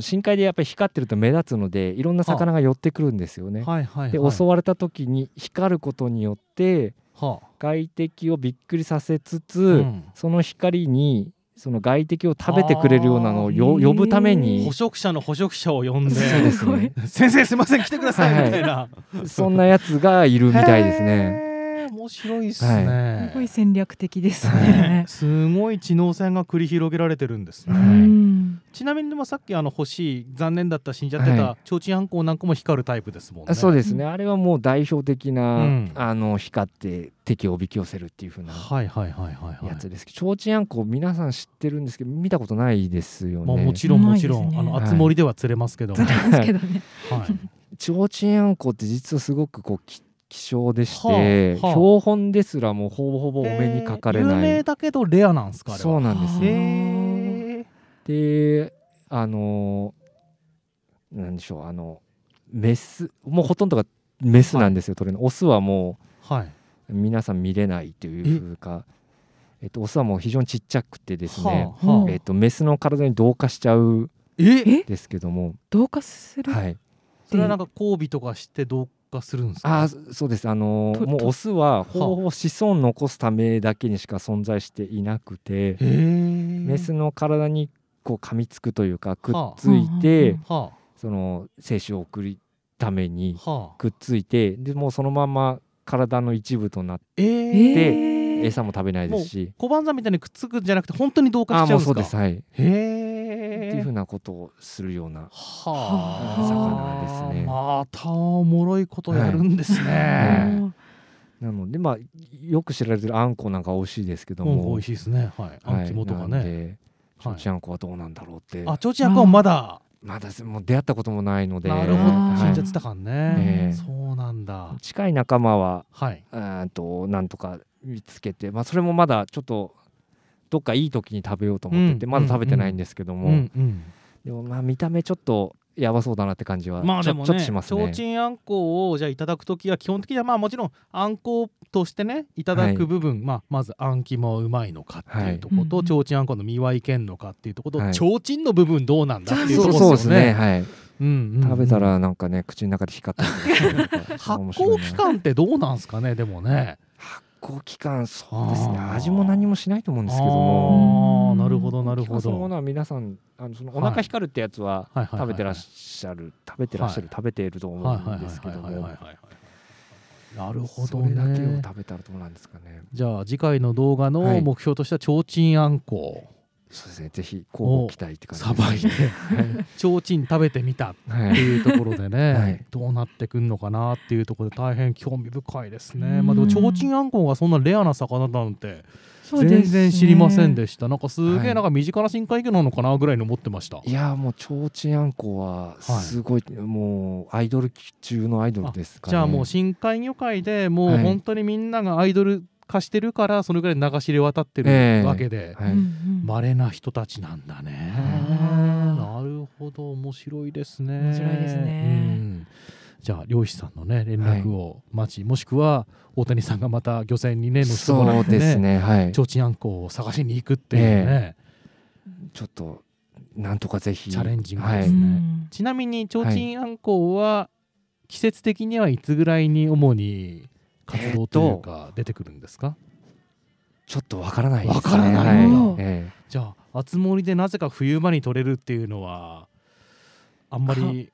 深海でやっぱり光ってると目立つのでいろんな魚が寄ってくるんですよね。ははいで襲われた時に光ることによって、はあ、外敵をびっくりさせつつ、うん、その光にその外敵を食べてくれるようなのを呼ぶために捕食者の捕食者を呼んでね、先生すいません来てくださいみたいな、はい、そんなやつがいるみたいですね。面白いですね、すごい戦略的ですね。ね。すごい知能戦が繰り広げられてるんです。ね、うん。ちなみにでもさっきあの欲しい残念だった死んじゃってた、はちょうちんあんこなんかも光るタイプですもんね。あそうですね。あれはもう代表的な、うん。あの光って敵をおびき寄せるっていう風なはいはいはいはいはい。やつですけど、提灯あんこ皆さん知ってるんですけど見たことないですよね。まあもちろんもちろん、ねあのはい。熱森では釣れますけど。も、釣れますけどね。はい、提灯あんこって実はすごくこうき希少でして、はあはあ。標本ですらもうほぼほぼお目にかかれない。名。だけどレアなんですかあれは。そうなんですあね。であのなんでしょうあのメスもうほとんどがメスなんですよ、取れるの。オスはもはい、う皆さん見れないというかえ？っと、オスはもう非常にちっちゃくてですね、はあはあ。うんえっと、メスの体に同化しちゃうえ？えですけども、同化する？はい、それはなんか交尾とかして同化するんですか？あーそうです。あのーもうオスはほぼ子孫を残すためだけにしか存在していなくてメスの体にこう噛みつくというかくっはあ。ついて、はその精子を送るためにあはあ。くっついてでもうそのまま体の一部となって餌も食べないですし、小判ザみたいにくっつくんじゃなくて本当に同化しちゃうんですか？そうです。はい、へえっていうふうなことをするようなは魚ですねまたおもろいことやるんですね。なのでまあよく知られてるあんこなんか美味しいですけどうん、も、美味しいですね。はい。あん肝とかね。ちょはいうちあんこはどうなんだろうって、あ、ちょうちんあんこはまだ。まだもう出会ったこともないのでなるほど。死んじゃはってたからね。ええそうなんだい。近い仲間ははい。あーとなんとか見つけて、まあ、それもまだちょっとどっかいい時に食べようと思ってて、うんまだ食べてないんですけども。でもまあ見た目ちょっとやばそうだなって感じはちょ,、まあでもちょっとね、しますね。ちょうちんあんこをじゃあいただくときは基本的にはまあもちろんあんことしてねいただく部分、まあまずあん肝うまいのかっていうところと、はい。ちょうちんあんこの見はいけんのかっていうところと、はい。ちょうちんの部分どうなんだっていうところですすね、はい。食べたらなんかね口の中で光った 発酵期間ってどうなんすかねでもね。発酵期間そうですね味も何もしないと思うんですけどもなるほどなるほど。そのものは皆さんあのそのおはい腹光るってやつははいはいはいはい食べてらっしゃる食べてらっしゃるはい食べていると思はいはいはいうんですけどはいはいはいもはいなるほそどれだけをね。食べたらどうなんですかねじゃあ次回の動画のはい目標としてはちょうちんあんこそうですね。ぜひ交互期待って感じさばいてちょうちん食べてみたってはいいうところでね、はい。どうなってくんのかなっていうところで大変興味深いですね。うん。まあでもちょうちんあんこがそんなレアな魚なんて全然知りませんでした。なんかすげはい。えなんか身近な深海魚なのかなぐらいの思ってました。いやーもうちょうちんあんこはすごい、もうアイドル中のアイドルですから、ね、じゃあもう深海魚界でもうはい。本当にみんながアイドル化してるからそれぐらい流し入れ渡ってるええ。わけで、はい。うんうん。稀な人たちなんだね。あなるほど面白いですね。面白いですね。うん。じゃあ漁師さんのね連絡を待ち、もしくは大谷さんがまた漁船にね乗せてもらってそうですねねはい。ちょうちんあんこを探しに行くっていうね、ちょっとなんとかぜひ。チャレンジングはいですね。うん。ちなみにちょうちんあんこは季節的にはいつぐらいに主に活動というか出てくるんですか、ちょっとわからないですね。わからない。はい。えじゃあ厚森でなぜか冬場に取れるっていうのはあんまり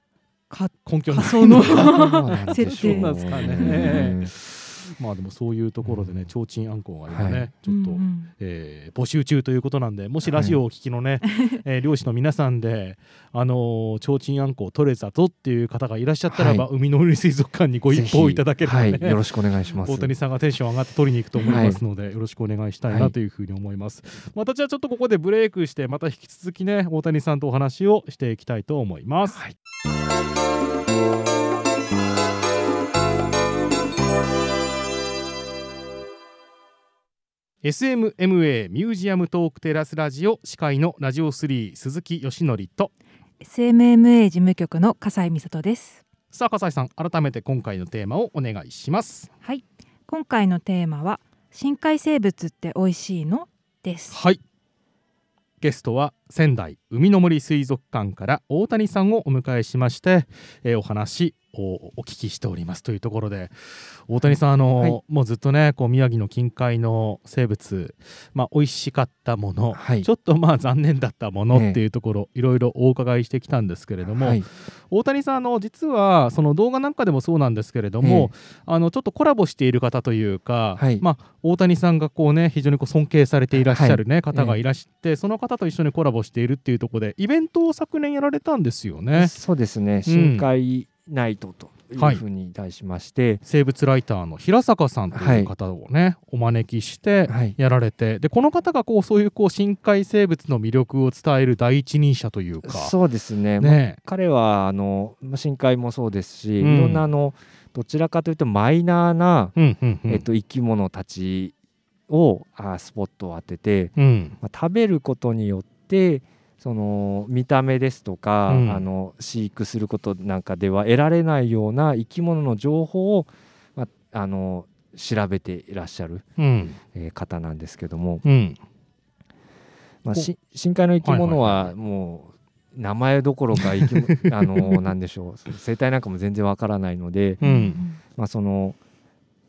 か根拠ない。そのえどうなんでしょう設定なんですかね。うんまあでもそういうところでね、ちょうちんあんこが今ね、はい。ちょっと、うんうん。えー募集中ということなんでもしラジオをお聞きのね、えー漁師の皆さんであのーちょうちんあんこを取れたぞっていう方がいらっしゃったらば、は海の森水族館にご一報いただければね、はい、よろしくお願いします。大谷さんがテンション上がって取りに行くと思いますので、よろしくお願いしたいなというふうに思います、またじゃあちょっとここでブレイクしてまた引き続きね大谷さんとお話をしていきたいと思います、はい SMMA ミュージアムトークテラスラジオ司会のラジオ3鈴木よしのりと SMMA 事務局の笠井美里です。さあ笠井さん改めて今回のテーマをお願いします。はい。今回のテーマは深海生物って美味しいの？です。はい。ゲストは仙台海の森水族館から大谷さんをお迎えしまして、えーお話をお聞きしておりますというところで大谷さんあの、はい。もうずっとねこう宮城の近海の生物まあ美味しかったもの、はい。ちょっとまあ残念だったものええ。っていうところ、いろいろお伺いしてきたんですけれども、はい。大谷さんあの実はその動画なんかでもそうなんですけれども、あのちょっとコラボしている方というか、はい。まあ、大谷さんがこうね非常にこう尊敬されていらっしゃる、ね方がいらして、その方と一緒にコラボしているっていうところでイベントを昨年やられたんですよね。そうですね。深海ナイトというふうに題しまして、生物ライターの平坂さんという方をね、お招きしてはい。やられてでこの方がこうそういうこう深海生物の魅力を伝える第一人者というか。そうですね。まあね彼はあのまあ深海もそうですし、うん。いろんなあのどちらかというとマイナーな、うんうんうん。えっと、生き物たちをあスポットを当てて、うん。まあ、食べることによってその見た目ですとか、うん。あの飼育することなんかでは得られないような生き物の情報を、まあ、あの調べていらっしゃる、うん。えー方なんですけども、うん。まあ、深海の生き物はいはいはもう名前どころか生き物あのなんでしょう。生態なんかも全然わからないので、うん。まあ、その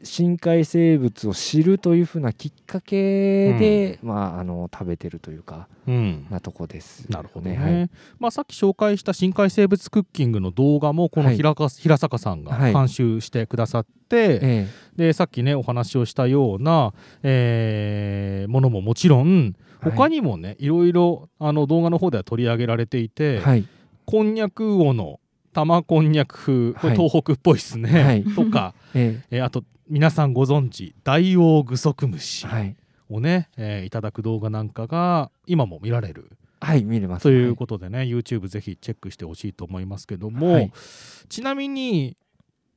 深海生物を知るというふうなきっかけで、まあ、あの食べてるというかうん。なとこです、なるほどね、はい。まあ、さっき紹介した深海生物クッキングの動画もこのはい。平坂さんがはい。監修してくださって、えでさっきねお話をしたような、えーものももちろんはい。他にもね、い、ろいろあの動画の方では取り上げられていて、えはい。こんにゃく王の玉こんにゃく風これはい。東北っぽいですね、はい。とか、え。えーあと皆さんご存知大王具足虫えはい。をね、えーいただく動画なんかが今も見られる。はい見れます。ということでね、YouTube ぜひチェックしてほしいと思いますけども、はい。ちなみに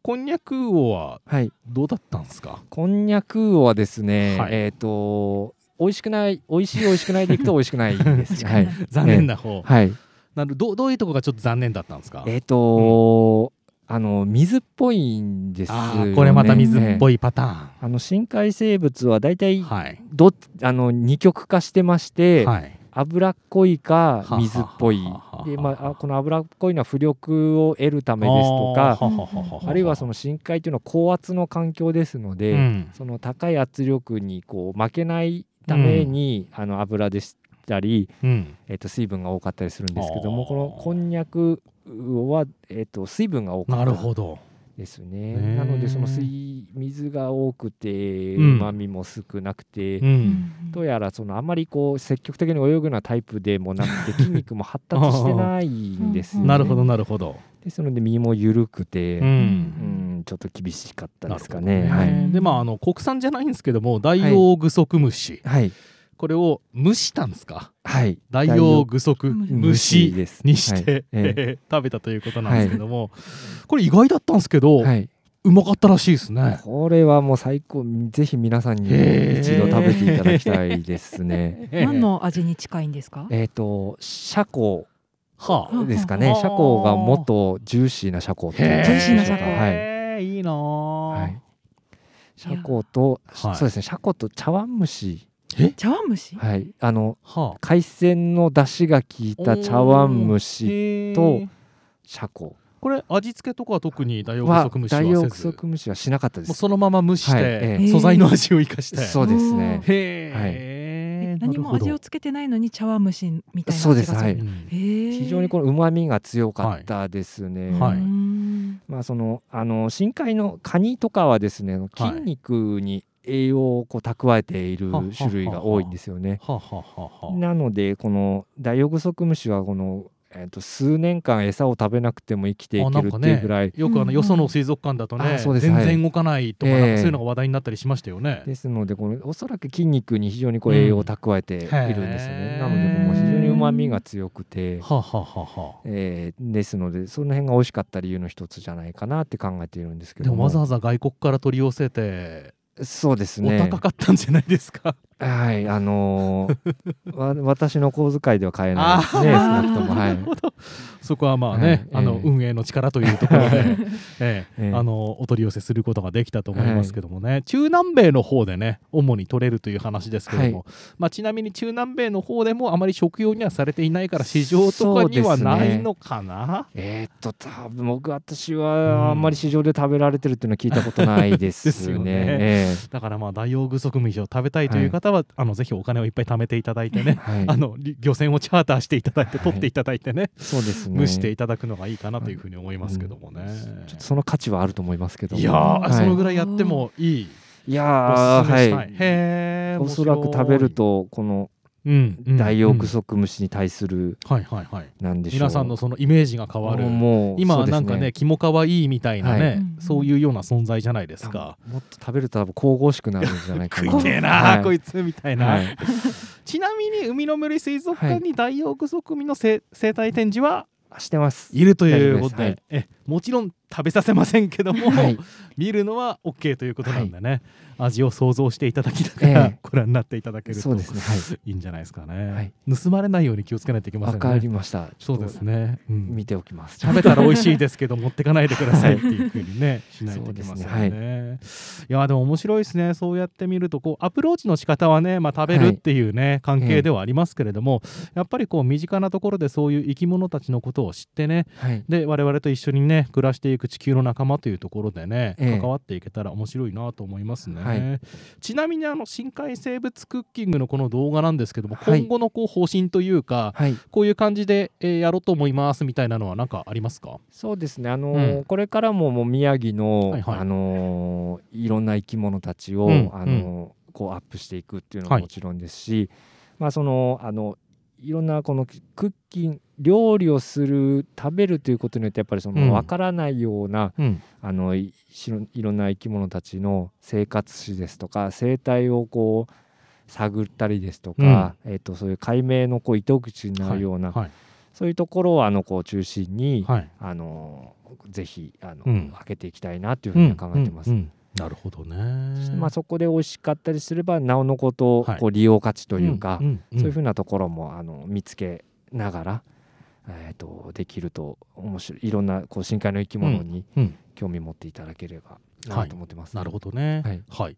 こんにゃく王ははい、はい、どうだったんですか？こんにゃくはですね、はい。えっ、と美味しくない美味しい美味しくないでいくと美味しくないです。はい。残念な方、はい。なるどうどういうとこがちょっと残念だったんですか、えっ、と、あの水っぽいんですよ、ね、これまた水っぽい、いパタあの深海生物はだいたい。ーン、はいどあの二極化してまして、はい。脂っこいかは水っぽい。で、まああ、この脂っこいのは浮力を得るためですとかあるいはその深海というのは高圧の環境ですので、うん。その高い圧力にこう負けないために、あの油でしたり、うん。えっと水分が多かったりするんですけどもこのこんにゃくは、えっと水分が多かなったるほど。ですね。ねなのでその水水が多くてううん。まみも少なくて、うん。どうやらそのあまりこう積極的に泳ぐようなタイプでもなくて 筋肉も発達してないんですよ、ね、なるほどなるほど、ですので身も緩くて、ううんんちょっと厳しかったですかなるほどね。はい、でまああの国産じゃないんですけども大王具足虫、はいこれを蒸したんですか？はい、大王具足虫です。にして、はい。ええ。え ー食べたということなんですけども、これ意外だったんですけど、はい、うまかったらしいですね。これはもう最高。ぜひ皆さんに一度食べていただきたいですね。何の味に近いんですか？えっとシャコはあ、ですかね。はあ。シャコがもっとジューシーなシャコっていうへー。ジューシーなシャコ。はい。いいなあ、はい、シャコと、はい。そうですね。シャコと茶碗蒸し茶碗蒸し？はい。あのはあ、海鮮の出汁が効いた茶碗蒸しとシャコこれ味付けとかは特に大王は具足虫はせず？足蒸しはしなかったです。そのまま蒸して、はいええ。素材の味を生かして、そうですね。へええ、何も味をつけてないのに茶碗蒸しみたいなそうです。はい。非常にこの旨味が強かったですね、はい。うーん。まあそのあの深海のカニとかはですね筋肉に栄養をこう蓄えているは種類が多いんですよね。なのでこのダイオグソクムシはこの、えー、と数年間餌を食べなくても生きていけるっていうぐらい、よくあのうんよその水族館だとね、うです。全はい。然動かないとか,、そういうのが話題になったりしましたよね。ですのでこのおそらく筋肉に非常にこう栄養を蓄えているんですよね。へーなのでもう非常に旨味が強くて、はあ、はあはえーですのでその辺が美味しかった理由の一つじゃないかなって考えているんですけでども。もわざわざ外国から取り寄せて、そうですお高かったんじゃないですか？はい、あのー わ私の小遣いでは買えないですね、少なくとも。はい。そこはまあね、はいあのええ運営の力というところで、ええええ。あのお取り寄せすることができたと思いますけどもね、中南米の方でね主に取れるという話ですけども、はい。まあ、ちなみに中南米の方でもあまり食用にはされていないから市場とかにはないのかな、えーっと、多分僕、私はあんまり市場で食べられてるっていうのは聞いたことないです ですよね。ね。え。だからまあダイオウグソクムシを食べたいという方は、あのぜひお金をいっぱい貯めていただいてねえはい あのり漁船をチャーターしていただいてはい取っていただいてね、そうですね。蒸していただくのがいいかなというふうに思いますけどもね。ちょっとその価値はあると思いますけども。いやそのぐらいやってもいい。いや。はい。へーおそらく食べる、と、この面白いうんうんダイオウグうんソクムシに対する、はいはいはい。なんでしょう。皆さんのそのイメージが変わる。もう今なんかね、キモかわいいみたいなね、はいそういうような存在じゃないですか。もっと食べると多分神々しくなるんじゃないかな。食いてえな、はいこいつみたいな。はいちなみに海の森水族館にダイオウグソクムシのせ生態展示はしてます。いるということで、えもちろん食べさせませんけども、はい。見るのは OK ということなんでね、味を想像していただきながら、ええ。ご覧になっていただけるとね。はい。いいんじゃないですかね、はい。盗まれないように気をつけないといけませんわかりねました。そうですね、うん。見ておきます。食べたら美味しいですけど持ってかないでくださいっていうふうにね しないといけませんそうね。い。やでも面白いですね。そうやって見るとこうアプローチの仕方はね、まあ、食べるっていうね、関係ではありますけれども、やっぱりこう身近なところでそういう生き物たちのことを知ってねはい。で我々と一緒にね暮らしていく地球の仲間というところでね、ええ。関わっていけたら面白いなと思いますね、はい。ちなみにあの深海生物クッキングのこの動画なんですけども、はい。今後のこう方針というかはい。こういう感じで、えーやろうと思いますみたいなのは何かありますか？そうですね。あのーうん。これからももう宮城の、はいはい。あのーいろんな生き物たちを、うん。あのーこうアップしていくっていうのはもちろんですし、まあそのあのいろんなこのクッキン料理をする食べるということによってやっぱりそうん。のわからないような、うん。あのいしろいろんな生き物たちの生活史ですとか生態をこう探ったりですとか、えっとそういう解明のこう糸口になるような、はいそういうところをあのこう中心に、はい。あのぜひあの、うん。開けていきたいなというふうに考えてます。うんうんうんなるほどね。そしてまあ、そこで美味しかったりすればなおのことはい。こう利用価値というか、そういうふうなところもあの見つけながら、えー、とできると面白いいろんなこう深海の生き物にうん興味持っていただければはない。と思ってます。なるほどね。はい。はい、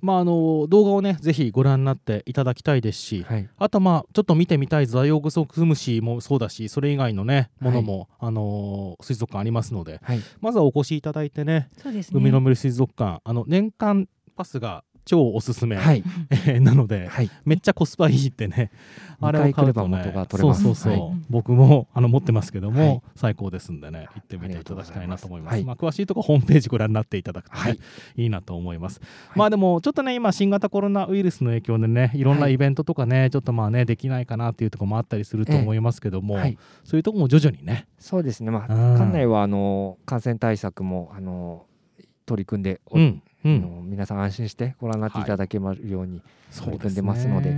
まああの動画をねぜひご覧になっていただきたいですし、はい、あとまあちょっと見てみたいザイオウグソクムシもそうだしそれ以外のねはい。ものも、あのー水族館ありますのではい、まずはお越しいただいてねそうですね。海の森水族館あの年間パスが超おすすめ、はい、なのではい、めっちゃコスパいいってねあれを買うとね。が取れます。そうそうそう、はい。僕もあの持ってますけども、はい。最高ですんでね行ってみていただきたいなと思います。まあ、詳しいところホームページご覧になっていただくとね、はい。い、いなと思います、はい。まあでもちょっとね今新型コロナウイルスの影響でねい。ろんなはいイベントとかね、ちょっとまあねできないかなっていうところもあったりすると思いますけども、はい、そういうところも徐々にね。そうですね。まあうん。館内はあの感染対策もあの取り組んでお、うんうん。あの皆さん安心してご覧になってい。ただけるように、そう取り組んでますので。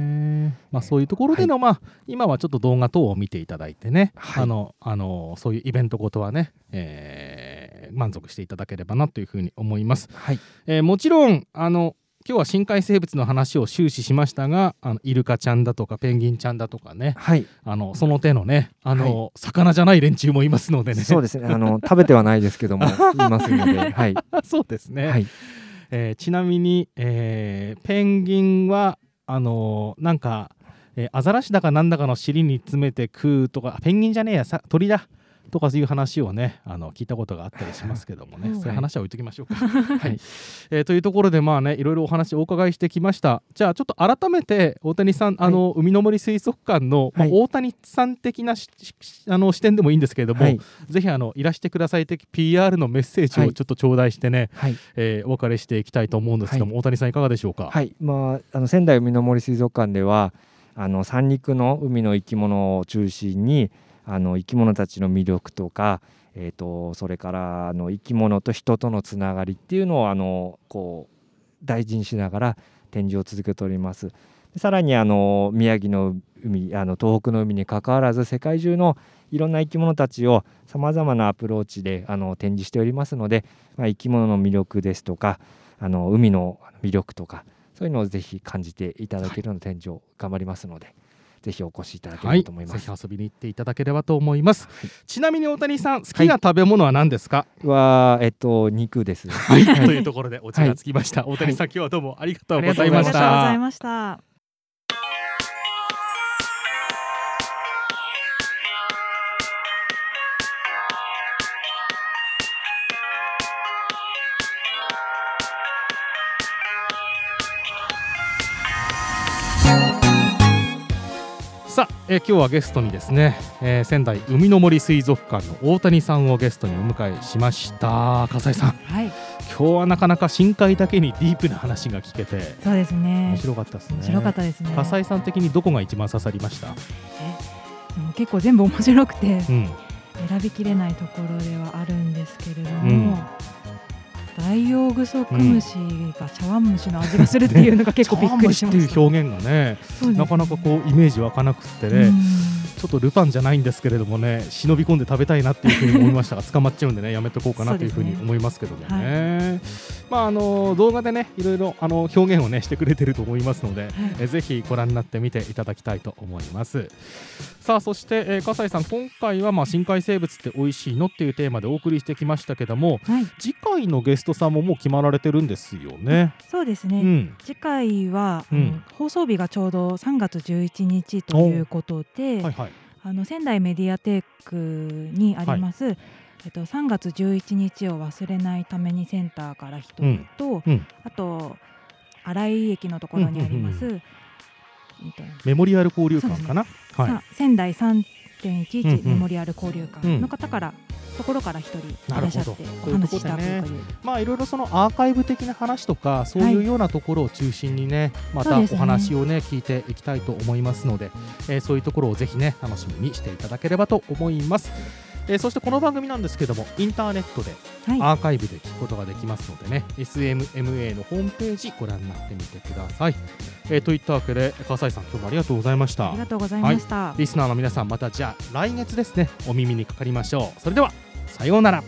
まあ、そういうところでの、まあ、今はちょっと動画等を見ていただいてね、はい。あのあのそういうイベントごとはね、えー満足していただければなというふうに思います。はい、えーもちろんあの今日は深海生物の話を終始しましたがあのイルカちゃんだとかペンギンちゃんだとかね。はい、あのその手のねあの、魚じゃない連中もいますのでね。そうですね。あの食べてはないですけども、いますので、はい、そうですね、はい、えーちなみに、えーペンギンはあのーなんか、えアザラシだかなんだかの尻に詰めて食うとかペンギンじゃねえやさ鳥だ。とかいう話をねあの聞いたことがあったりしますけどもね、うんそういう話は置いときましょうか。はい、えーというところでまあねいろいろお話をお伺いしてきました。じゃあちょっと改めて大谷さん、あの海の森水族館の、まあはい。大谷さん的なあの視点でもいいんですけれども、はい、ぜひあのいらしてください的 PR のメッセージをはい。ちょっと頂戴してね、はい、えーお別れしていきたいと思うんですけども、大谷さんいかがでしょうか？はい、まああの仙台海の森水族館ではあの三陸の海の生き物を中心にあの生き物たちの魅力とか、えー、とそれからあの生き物と人とのつながりっていうのをあのこう大事にしながら展示を続けております。さらにあの宮城の海あの東北の海にかかわらず世界中のいろんな生き物たちをさまざまなアプローチであの展示しておりますので、まあ、生き物の魅力ですとかあの海の魅力とかそういうのをぜひ感じていただけるような展示を頑張りますので、ぜひお越しいただけれはい、ばと思います。ぜひ遊びに行っていただければと思います、ちなみに大谷さん好きな食べ物は何ですか、はえっと肉です。はい、というところでオチがつきました、大谷さん、今日はどうもありがとうございありました。がとうございました。えー今日はゲストにですね、えー仙台海の森水族館の大谷さんをゲストにお迎えしました。笠井さん。はい、今日はなかなか深海だけにディープな話が聞けて。そうですね。面。白かったですね。面白かったですね。笠井さん的にどこが一番刺さりました？でも結構全部面白くてうん。選びきれないところではあるんですけれども、うんダイオウグソクムシが茶碗蒸しの味がするっていうのが結構びっくりしました。っていう表現がねねなかなかこうイメージ湧かなくってね、うん。ちょっとルパンじゃないんですけれどもね忍び込んで食べたいなっていうふうに思いましたが捕まっちゃうんでねやめとこうかなというふうに思いますけどもねまああの動画でねいろいろあの表現をねしてくれてると思いますので、えぜひご覧になってみていただきたいと思います。さあそして、えー、笠井さん今回はまあ深海生物って美味しいのっていうテーマでお送りしてきましたけどもはい、次回のゲストさんももう決まられてるんですよね。そうですね。うん。次回は、うん。放送日がちょうど3月11日ということで、はいはい。あの仙台メディアテークにあります、えっと、3月11日を忘れないためにセンターから一人と、うん。あと新井駅のところにあります、うんうんとメモリアル交流館かな、はい。さ仙台うん3.11うん。メモリアル交流館の方から、ところから一人いらっしゃってお話ししたという。ことでまあいろいろそのアーカイブ的な話とかそういうようなところを中心にね、またお話をね聞いていきたいと思いますので、えーそういうところをぜひね楽しみにしていただければと思います。えーそしてこの番組なんですけどもインターネットではいアーカイブで聞くことができますのでね、SMMA のホームページご覧になってみてください。えーといったわけで笠井さん今日もありがとうございましたあり。がとうございました、リスナーの皆さんまたじゃあ来月ですねお耳にかかりましょう。それではさようなら。